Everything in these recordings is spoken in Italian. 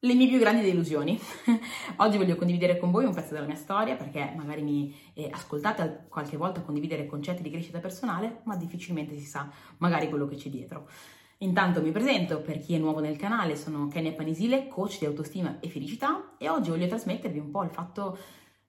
Le mie più grandi delusioni. Oggi voglio condividere con voi un pezzo della mia storia perché magari mi eh, ascoltate qualche volta condividere concetti di crescita personale, ma difficilmente si sa magari quello che c'è dietro. Intanto mi presento, per chi è nuovo nel canale, sono Kenia Panisile, coach di autostima e felicità e oggi voglio trasmettervi un po' il fatto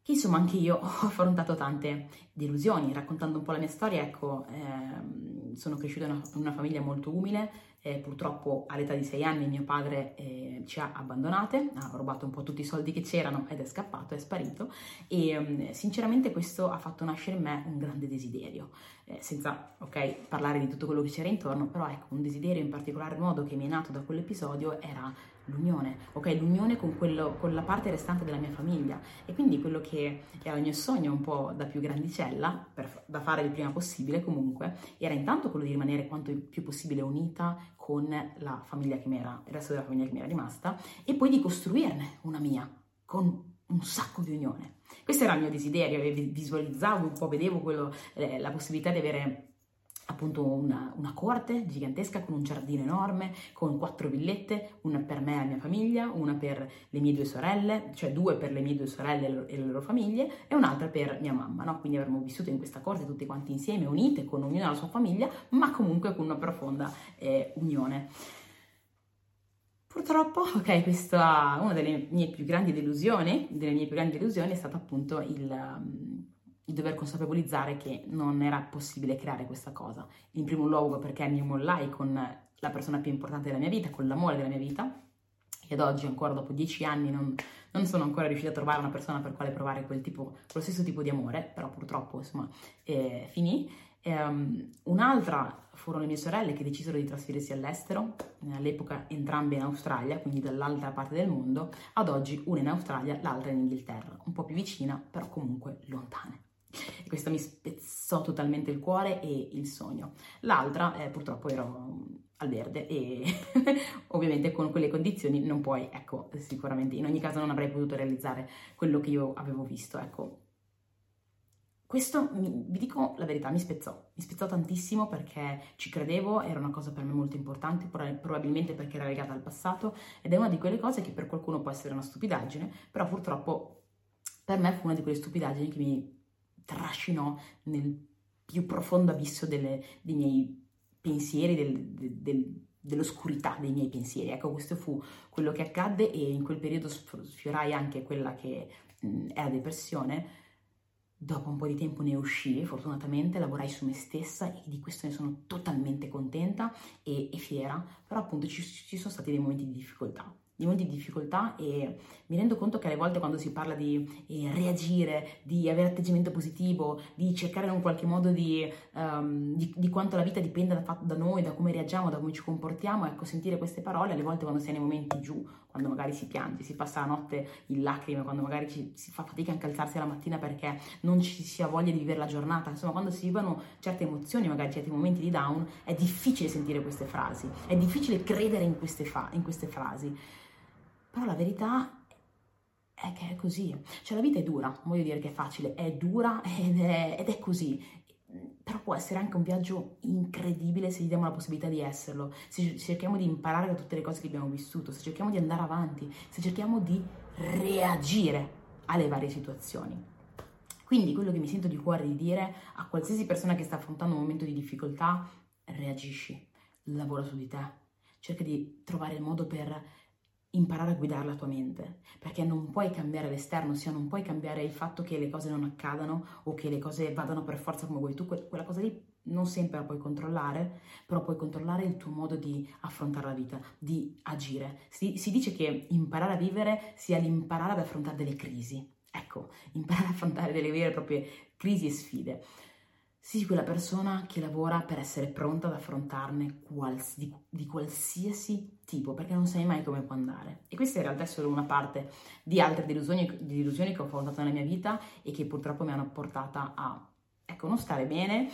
che insomma anche io ho affrontato tante delusioni, raccontando un po' la mia storia, ecco, ehm, sono cresciuta in una famiglia molto umile, eh, purtroppo all'età di sei anni mio padre eh, ci ha abbandonate, ha rubato un po' tutti i soldi che c'erano ed è scappato, è sparito e um, sinceramente questo ha fatto nascere in me un grande desiderio, eh, senza ok parlare di tutto quello che c'era intorno, però ecco un desiderio in particolare modo che mi è nato da quell'episodio era l'unione, ok? L'unione con, quello, con la parte restante della mia famiglia e quindi quello che era il mio sogno un po' da più grandicella, per, da fare il prima possibile comunque, era intanto quello di rimanere quanto più possibile unita con la famiglia che mi era, il resto della famiglia che mi era rimasta e poi di costruirne una mia con un sacco di unione. Questo era il mio desiderio, visualizzavo un po', vedevo quello, eh, la possibilità di avere appunto una, una, corte gigantesca con un giardino enorme, con quattro villette, una per me e la mia famiglia, una per le mie due sorelle, cioè due per le mie due sorelle e le loro famiglie e un'altra per mia mamma, no? Quindi avremmo vissuto in questa corte tutti quanti insieme, unite, con ognuno la sua famiglia, ma comunque con una profonda eh, unione. Purtroppo, ok, questa una delle mie più grandi delusioni, delle mie più grandi delusioni è stata appunto il di dover consapevolizzare che non era possibile creare questa cosa. In primo luogo perché mi mollai con la persona più importante della mia vita, con l'amore della mia vita, e ad oggi, ancora dopo dieci anni, non, non sono ancora riuscita a trovare una persona per quale provare quel tipo, quello stesso tipo di amore, però purtroppo, insomma, eh, finì. Um, un'altra furono le mie sorelle che decisero di trasferirsi all'estero, all'epoca entrambe in Australia, quindi dall'altra parte del mondo, ad oggi una in Australia, l'altra in Inghilterra, un po' più vicina, però comunque lontane. E questa mi spezzò totalmente il cuore e il sogno. L'altra, eh, purtroppo, ero al verde e ovviamente con quelle condizioni non puoi, ecco, sicuramente in ogni caso non avrei potuto realizzare quello che io avevo visto, ecco. Questo, vi dico la verità, mi spezzò, mi spezzò tantissimo perché ci credevo, era una cosa per me molto importante, probabilmente perché era legata al passato ed è una di quelle cose che per qualcuno può essere una stupidaggine, però purtroppo per me fu una di quelle stupidaggini che mi trascinò nel più profondo abisso delle, dei miei pensieri, del, del, dell'oscurità dei miei pensieri. Ecco, questo fu quello che accadde e in quel periodo sfiorai anche quella che mh, è la depressione. Dopo un po' di tempo ne uscii, fortunatamente lavorai su me stessa e di questo ne sono totalmente contenta e, e fiera, però appunto ci, ci sono stati dei momenti di difficoltà di molti difficoltà e mi rendo conto che alle volte quando si parla di eh, reagire, di avere atteggiamento positivo, di cercare in un qualche modo di, um, di, di quanto la vita dipenda da, da, noi, da come reagiamo, da come ci comportiamo, ecco, sentire queste parole alle volte quando si è nei momenti giù, quando magari si piange, si passa la notte in lacrime, quando magari ci, si fa fatica anche alzarsi la mattina perché non ci si ha voglia di vivere la giornata, insomma quando si vivono certe emozioni, magari certi momenti di down, è difficile sentire queste frasi, è difficile credere in queste, fa- in queste frasi. Però la verità è che è così. Cioè la vita è dura, non voglio dire che è facile, è dura ed è, ed è così. Però può essere anche un viaggio incredibile se gli diamo la possibilità di esserlo, se cerchiamo di imparare da tutte le cose che abbiamo vissuto, se cerchiamo di andare avanti, se cerchiamo di reagire alle varie situazioni. Quindi quello che mi sento di cuore di dire a qualsiasi persona che sta affrontando un momento di difficoltà, reagisci, lavora su di te, cerca di trovare il modo per imparare a guidare la tua mente, perché non puoi cambiare l'esterno, ossia non puoi cambiare il fatto che le cose non accadano o che le cose vadano per forza come vuoi tu, quella cosa lì non sempre la puoi controllare, però puoi controllare il tuo modo di affrontare la vita, di agire. Si, si dice che imparare a vivere sia l'imparare ad affrontare delle crisi. Ecco, imparare ad affrontare delle vere e proprie crisi e sfide. Sii quella persona che lavora per essere pronta ad affrontarne quals- di, di, qualsiasi tipo, perché non sai mai come può andare. E questa in realtà è solo una parte di altre delusioni, delusioni che ho affrontato nella mia vita e che purtroppo mi hanno portata a, ecco, non stare bene,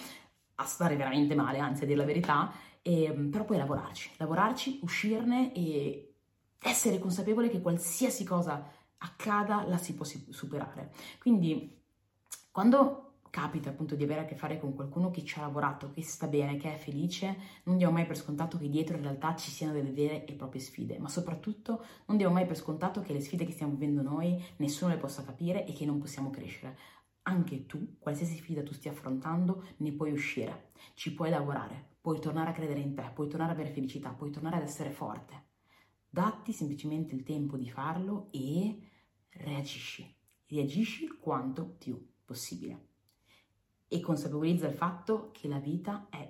a stare veramente male, anzi a dire la verità, e, però poi lavorarci, lavorarci, uscirne e essere consapevole che qualsiasi cosa accada la si può superare. Quindi quando capita appunto di avere a che fare con qualcuno che ci ha lavorato, che sta bene, che è felice, non diamo mai per scontato che dietro in realtà ci siano delle vere e proprie sfide, ma soprattutto non diamo mai per scontato che le sfide che stiamo vivendo noi nessuno le possa capire e che non possiamo crescere. Anche tu, qualsiasi sfida tu stia affrontando, ne puoi uscire, ci puoi lavorare, puoi tornare a credere in te, puoi tornare ad avere felicità, puoi tornare ad essere forte. Datti semplicemente il tempo di farlo e reagisci. Reagisci quanto più possibile e consapevolizza il fatto che la vita è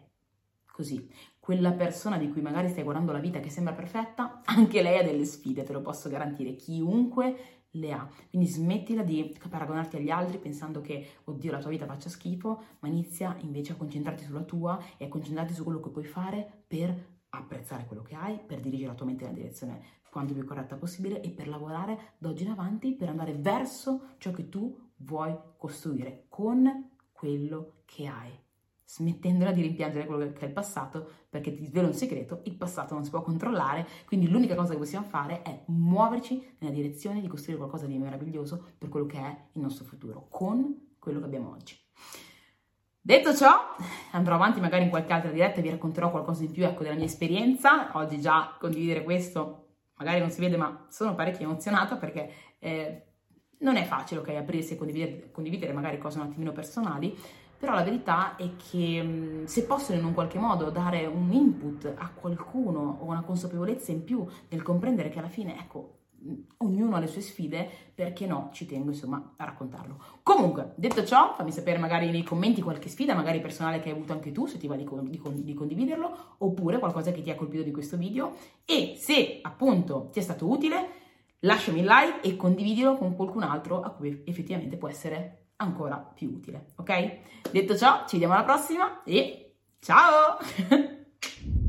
così. Quella persona di cui magari stai guardando la vita che sembra perfetta, anche lei ha delle sfide, te lo posso garantire, chiunque le ha. Quindi smettila di paragonarti agli altri pensando che, oddio, la tua vita faccia schifo, ma inizia invece a concentrarti sulla tua e a concentrarti su quello che puoi fare per apprezzare quello che hai, per dirigere la tua mente nella direzione quanto più corretta possibile e per lavorare da oggi in avanti per andare verso ciò che tu vuoi costruire con quello che hai, smettendola di rimpiangere quello che è il passato, perché ti svelo un segreto, il passato non si può controllare, quindi l'unica cosa che possiamo fare è muoverci nella direzione di costruire qualcosa di meraviglioso per quello che è il nostro futuro, con quello che abbiamo oggi. Detto ciò, andrò avanti magari in qualche altra diretta e vi racconterò qualcosa di più ecco, della mia esperienza. Oggi già condividere questo, magari non si vede, ma sono parecchio emozionata perché eh, non è facile, ok, aprirsi e condividere, condividere magari cose un attimino personali, però la verità è che mm, se possono in un qualche modo dare un input a qualcuno o una consapevolezza in più nel comprendere che alla fine, ecco, mm, ognuno ha le sue sfide, perché no, ci tengo insomma a raccontarlo. Comunque, detto ciò, fammi sapere magari nei commenti qualche sfida, magari personale che hai avuto anche tu, se ti va di, di, di condividerlo, oppure qualcosa che ti ha colpito di questo video e se appunto ti è stato utile lasciami il like e condividilo con qualcun altro a cui effettivamente può essere ancora più utile, ok? Detto ciò, ci vediamo alla prossima e ciao!